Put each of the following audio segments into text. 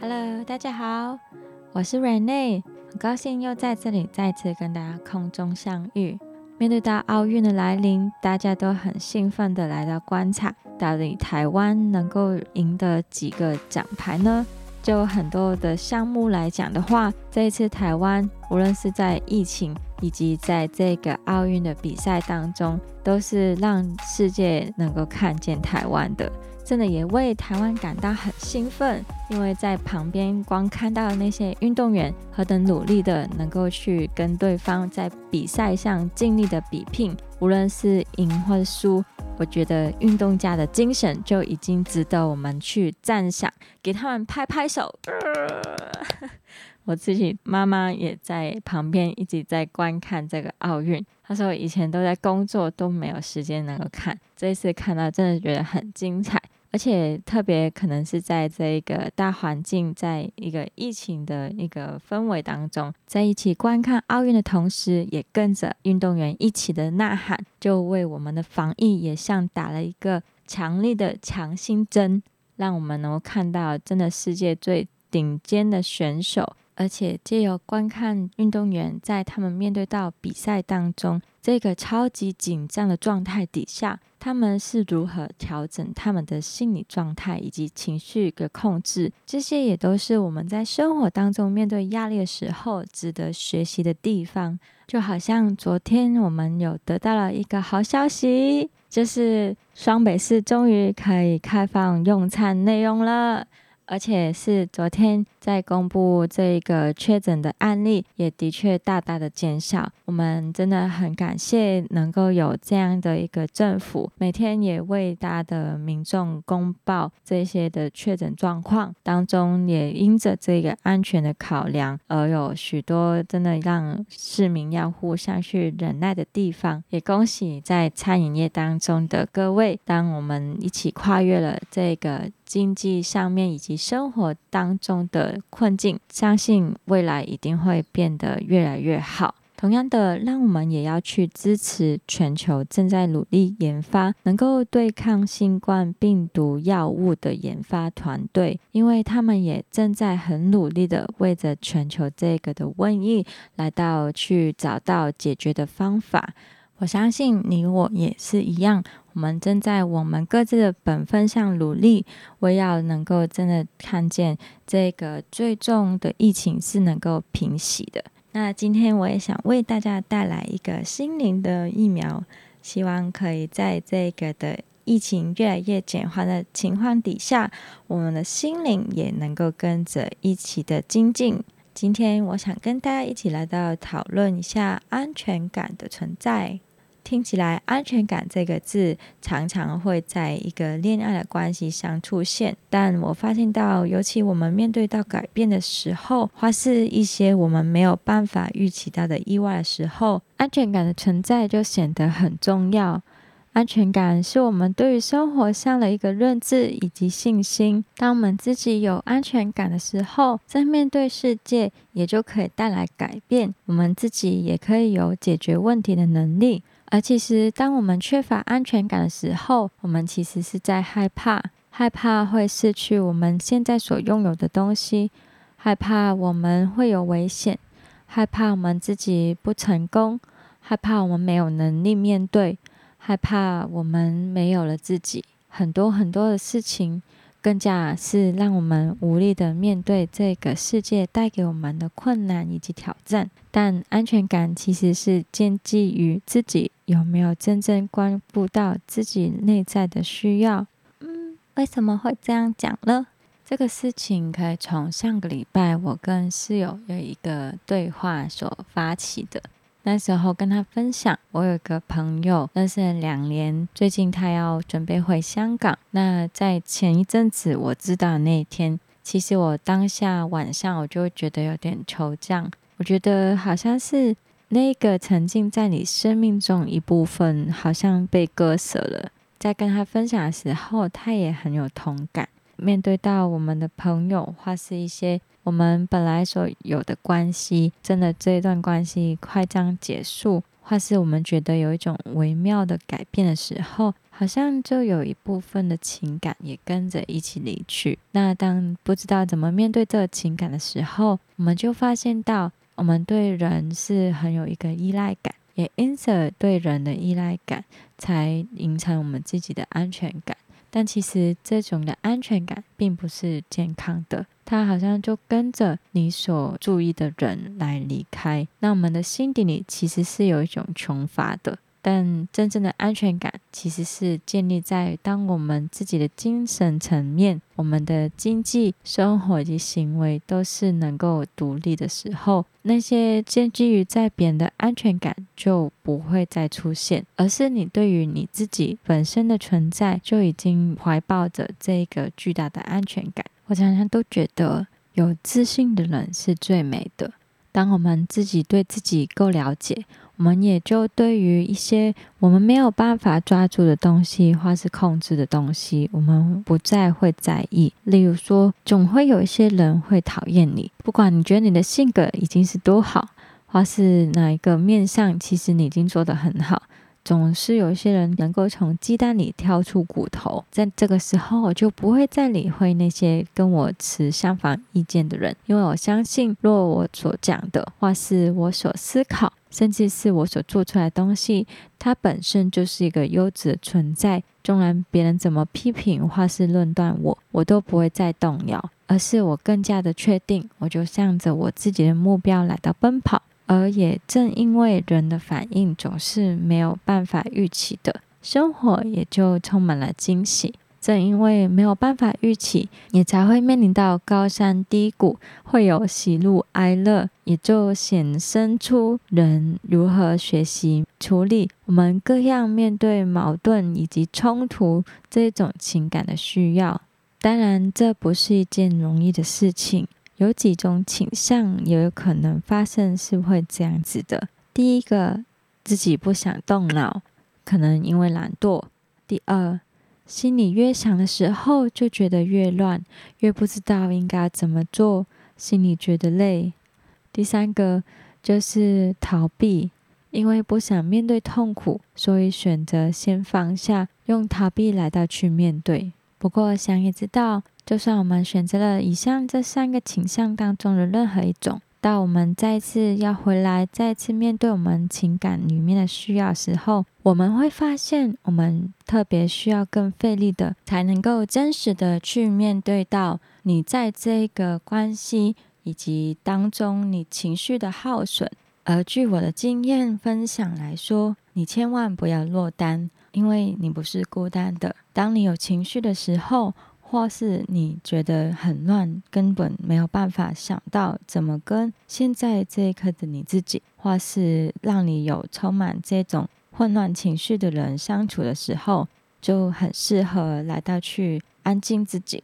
Hello，大家好，我是 Rene，很高兴又在这里再次跟大家空中相遇。面对到奥运的来临，大家都很兴奋的来到观察，到底台湾能够赢得几个奖牌呢？就很多的项目来讲的话，这一次台湾无论是在疫情以及在这个奥运的比赛当中，都是让世界能够看见台湾的。真的也为台湾感到很兴奋，因为在旁边光看到那些运动员何等努力的能够去跟对方在比赛上尽力的比拼，无论是赢或者输，我觉得运动家的精神就已经值得我们去赞赏，给他们拍拍手。我自己妈妈也在旁边一直在观看这个奥运，她说以前都在工作都没有时间能够看，这一次看到真的觉得很精彩。而且特别可能是在这一个大环境，在一个疫情的一个氛围当中，在一起观看奥运的同时，也跟着运动员一起的呐喊，就为我们的防疫也像打了一个强力的强心针，让我们能够看到真的世界最顶尖的选手。而且借由观看运动员在他们面对到比赛当中这个超级紧张的状态底下，他们是如何调整他们的心理状态以及情绪的控制，这些也都是我们在生活当中面对压力的时候值得学习的地方。就好像昨天我们有得到了一个好消息，就是双北市终于可以开放用餐内容了。而且是昨天在公布这个确诊的案例，也的确大大的减少。我们真的很感谢能够有这样的一个政府，每天也为大的民众公报这些的确诊状况当中，也因着这个安全的考量，而有许多真的让市民要互相去忍耐的地方。也恭喜在餐饮业当中的各位，当我们一起跨越了这个。经济上面以及生活当中的困境，相信未来一定会变得越来越好。同样的，让我们也要去支持全球正在努力研发能够对抗新冠病毒药物的研发团队，因为他们也正在很努力的为着全球这个的瘟疫来到去找到解决的方法。我相信你我也是一样。我们正在我们各自的本分上努力，为要能够真的看见这个最重的疫情是能够平息的。那今天我也想为大家带来一个心灵的疫苗，希望可以在这个的疫情越来越减缓的情况底下，我们的心灵也能够跟着一起的精进。今天我想跟大家一起来到讨论一下安全感的存在。听起来，安全感这个字常常会在一个恋爱的关系上出现。但我发现到，尤其我们面对到改变的时候，或是一些我们没有办法预期到的意外的时候，安全感的存在就显得很重要。安全感是我们对于生活上的一个认知以及信心。当我们自己有安全感的时候，在面对世界也就可以带来改变。我们自己也可以有解决问题的能力。而其实，当我们缺乏安全感的时候，我们其实是在害怕，害怕会失去我们现在所拥有的东西，害怕我们会有危险，害怕我们自己不成功，害怕我们没有能力面对，害怕我们没有了自己，很多很多的事情。更加是让我们无力的面对这个世界带给我们的困难以及挑战。但安全感其实是建基于自己有没有真正关顾到自己内在的需要。嗯，为什么会这样讲呢？这个事情可以从上个礼拜我跟室友有一个对话所发起的。那时候跟他分享，我有个朋友认识了两年，最近他要准备回香港。那在前一阵子我知道那一天，其实我当下晚上我就觉得有点惆怅，我觉得好像是那个沉浸在你生命中一部分，好像被割舍了。在跟他分享的时候，他也很有同感。面对到我们的朋友或是一些。我们本来所有的关系，真的这一段关系快将结束，或是我们觉得有一种微妙的改变的时候，好像就有一部分的情感也跟着一起离去。那当不知道怎么面对这个情感的时候，我们就发现到，我们对人是很有一个依赖感，也因此对人的依赖感，才形成我们自己的安全感。但其实这种的安全感并不是健康的，它好像就跟着你所注意的人来离开。那我们的心底里其实是有一种穷乏的。但真正的安全感，其实是建立在当我们自己的精神层面、我们的经济生活以及行为都是能够独立的时候，那些建基于在别人的安全感就不会再出现，而是你对于你自己本身的存在就已经怀抱着这个巨大的安全感。我常常都觉得，有自信的人是最美的。当我们自己对自己够了解。我们也就对于一些我们没有办法抓住的东西，或是控制的东西，我们不再会在意。例如说，总会有一些人会讨厌你，不管你觉得你的性格已经是多好，或是哪一个面相，其实你已经做得很好。总是有一些人能够从鸡蛋里挑出骨头，在这个时候，我就不会再理会那些跟我持相反意见的人，因为我相信，若我所讲的，或是我所思考，甚至是我所做出来的东西，它本身就是一个优质的存在。纵然别人怎么批评或是论断我，我都不会再动摇，而是我更加的确定，我就向着我自己的目标来到奔跑。而也正因为人的反应总是没有办法预期的，生活也就充满了惊喜。正因为没有办法预期，你才会面临到高山低谷，会有喜怒哀乐，也就显生出人如何学习处理我们各样面对矛盾以及冲突这种情感的需要。当然，这不是一件容易的事情。有几种倾向也有可能发生，是会这样子的。第一个，自己不想动脑，可能因为懒惰；第二，心里越想的时候，就觉得越乱，越不知道应该怎么做，心里觉得累；第三个，就是逃避，因为不想面对痛苦，所以选择先放下，用逃避来到去面对。不过想也知道。就算我们选择了以上这三个倾向当中的任何一种，到我们再次要回来、再次面对我们情感里面的需要时候，我们会发现，我们特别需要更费力的，才能够真实的去面对到你在这个关系以及当中你情绪的耗损。而据我的经验分享来说，你千万不要落单，因为你不是孤单的。当你有情绪的时候，或是你觉得很乱，根本没有办法想到怎么跟现在这一刻的你自己，或是让你有充满这种混乱情绪的人相处的时候，就很适合来到去安静自己，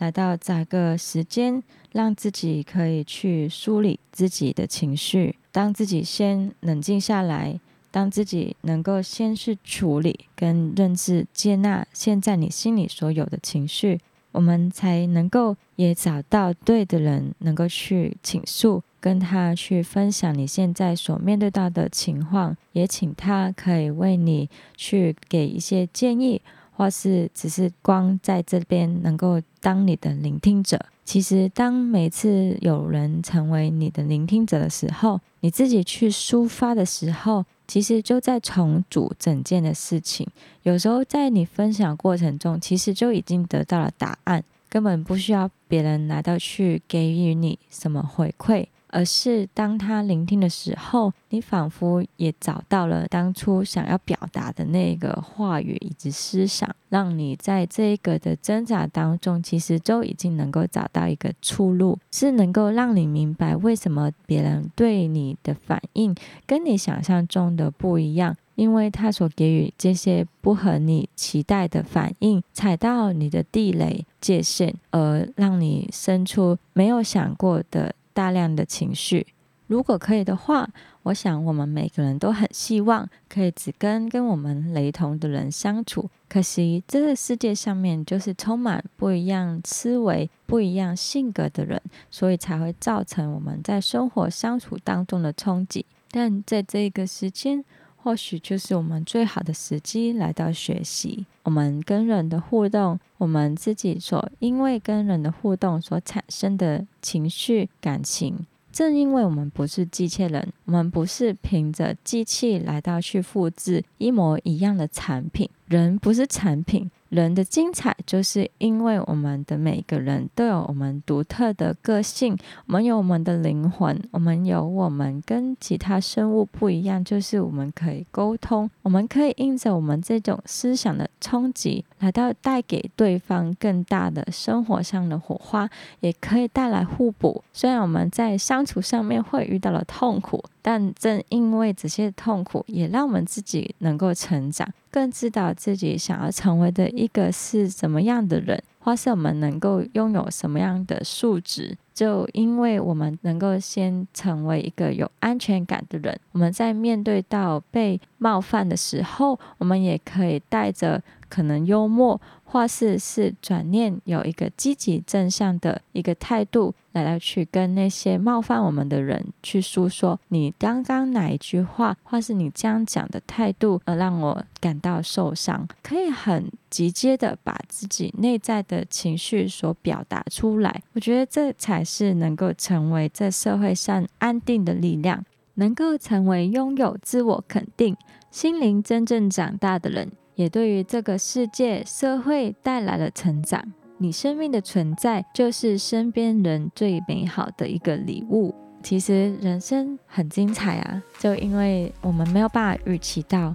来到找个时间，让自己可以去梳理自己的情绪，当自己先冷静下来。当自己能够先去处理跟认知、接纳现在你心里所有的情绪，我们才能够也找到对的人，能够去倾诉，跟他去分享你现在所面对到的情况，也请他可以为你去给一些建议，或是只是光在这边能够当你的聆听者。其实，当每次有人成为你的聆听者的时候，你自己去抒发的时候。其实就在重组整件的事情，有时候在你分享过程中，其实就已经得到了答案，根本不需要别人来到去给予你什么回馈。而是当他聆听的时候，你仿佛也找到了当初想要表达的那个话语以及思想，让你在这一个的挣扎当中，其实就已经能够找到一个出路，是能够让你明白为什么别人对你的反应跟你想象中的不一样，因为他所给予这些不合你期待的反应，踩到你的地雷界限，而让你生出没有想过的。大量的情绪，如果可以的话，我想我们每个人都很希望可以只跟跟我们雷同的人相处。可惜这个世界上面就是充满不一样思维、不一样性格的人，所以才会造成我们在生活相处当中的冲击。但在这个时间，或许就是我们最好的时机来到学习。我们跟人的互动，我们自己所因为跟人的互动所产生的情绪、感情。正因为我们不是机器人，我们不是凭着机器来到去复制一模一样的产品，人不是产品。人的精彩，就是因为我们的每个人都有我们独特的个性，我们有我们的灵魂，我们有我们跟其他生物不一样，就是我们可以沟通，我们可以因着我们这种思想的冲击，来到带给对方更大的生活上的火花，也可以带来互补。虽然我们在相处上面会遇到了痛苦。但正因为这些痛苦，也让我们自己能够成长，更知道自己想要成为的一个是怎么样的人，或是我们能够拥有什么样的素质。就因为我们能够先成为一个有安全感的人，我们在面对到被冒犯的时候，我们也可以带着可能幽默。或是是转念，有一个积极正向的一个态度，来来去跟那些冒犯我们的人去诉说，你刚刚哪一句话，或是你这样讲的态度，而让我感到受伤，可以很直接的把自己内在的情绪所表达出来。我觉得这才是能够成为这社会上安定的力量，能够成为拥有自我肯定、心灵真正长大的人。也对于这个世界、社会带来了成长。你生命的存在，就是身边人最美好的一个礼物。其实人生很精彩啊，就因为我们没有办法预期到，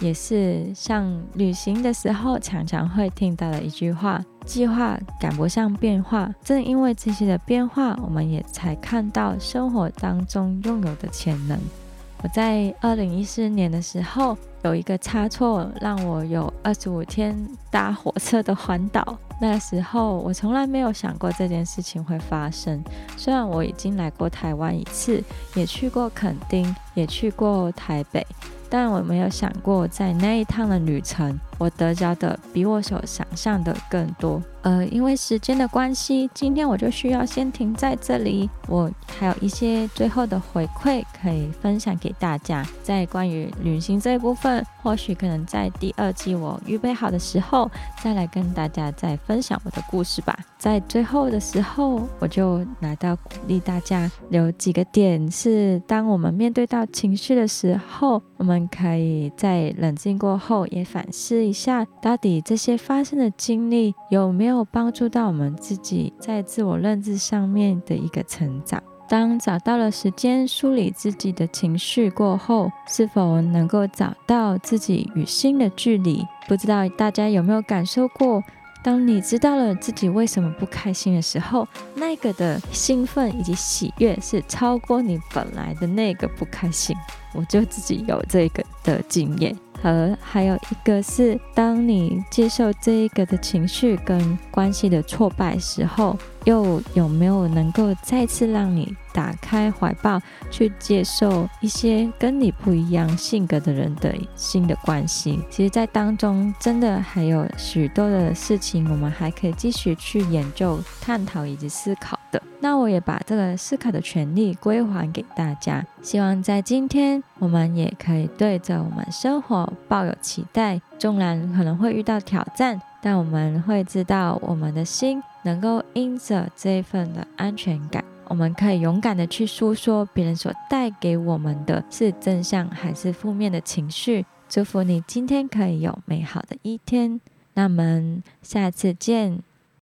也是像旅行的时候常常会听到的一句话：计划赶不上变化。正因为这些的变化，我们也才看到生活当中拥有的潜能。我在二零一四年的时候有一个差错，让我有二十五天搭火车的环岛。那时候我从来没有想过这件事情会发生。虽然我已经来过台湾一次，也去过垦丁，也去过台北，但我没有想过在那一趟的旅程，我得着的比我所想象的更多。呃，因为时间的关系，今天我就需要先停在这里。我还有一些最后的回馈可以分享给大家。在关于旅行这一部分，或许可能在第二季我预备好的时候，再来跟大家再分享我的故事吧。在最后的时候，我就来到鼓励大家，有几个点是，当我们面对到情绪的时候，我们可以在冷静过后也反思一下，到底这些发生的经历有没有。帮助到我们自己在自我认知上面的一个成长。当找到了时间梳理自己的情绪过后，是否能够找到自己与心的距离？不知道大家有没有感受过？当你知道了自己为什么不开心的时候，那个的兴奋以及喜悦是超过你本来的那个不开心。我就自己有这个的经验。而还有一个是，当你接受这一个的情绪跟关系的挫败时候，又有没有能够再次让你打开怀抱，去接受一些跟你不一样性格的人的新的关系？其实，在当中真的还有许多的事情，我们还可以继续去研究、探讨以及思考的。那我也把这个思考的权利归还给大家，希望在今天我们也可以对着我们生活抱有期待。纵然可能会遇到挑战，但我们会知道我们的心能够因着这份的安全感，我们可以勇敢的去诉说别人所带给我们的是正向还是负面的情绪。祝福你今天可以有美好的一天。那我们下次见。